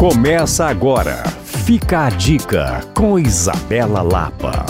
Começa agora. Fica a dica com Isabela Lapa.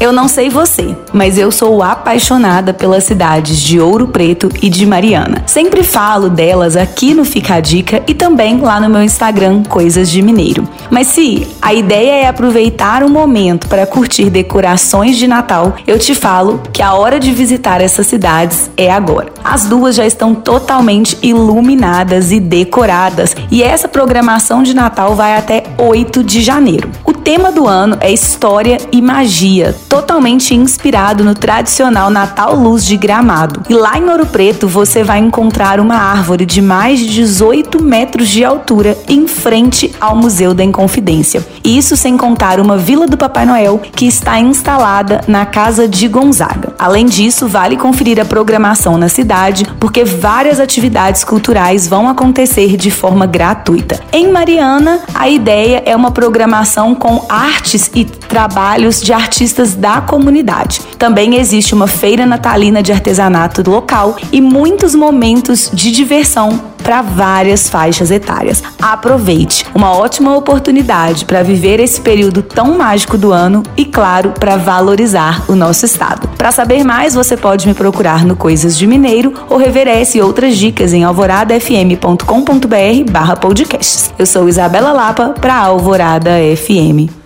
Eu não sei você, mas eu sou apaixonada pelas cidades de Ouro Preto e de Mariana. Sempre falo delas aqui no Fica a Dica e também lá no meu Instagram Coisas de Mineiro. Mas se a ideia é aproveitar o momento para curtir decorações de Natal, eu te falo que a hora de visitar essas cidades é agora. As duas já estão totalmente iluminadas e decoradas, e essa programação de Natal vai até 8 de janeiro. Tema do ano é História e Magia totalmente inspirado no tradicional Natal Luz de Gramado. E lá em Ouro Preto você vai encontrar uma árvore de mais de 18 metros de altura em frente ao Museu da Inconfidência. Isso sem contar uma Vila do Papai Noel que está instalada na Casa de Gonzaga. Além disso, vale conferir a programação na cidade, porque várias atividades culturais vão acontecer de forma gratuita. Em Mariana, a ideia é uma programação com artes e trabalhos de artistas da comunidade. Também existe uma feira natalina de artesanato local e muitos momentos de diversão para várias faixas etárias. Aproveite, uma ótima oportunidade para viver esse período tão mágico do ano e, claro, para valorizar o nosso estado. Para saber mais, você pode me procurar no Coisas de Mineiro ou rever essa e outras dicas em alvoradafm.com.br/podcasts. Eu sou Isabela Lapa para Alvorada FM.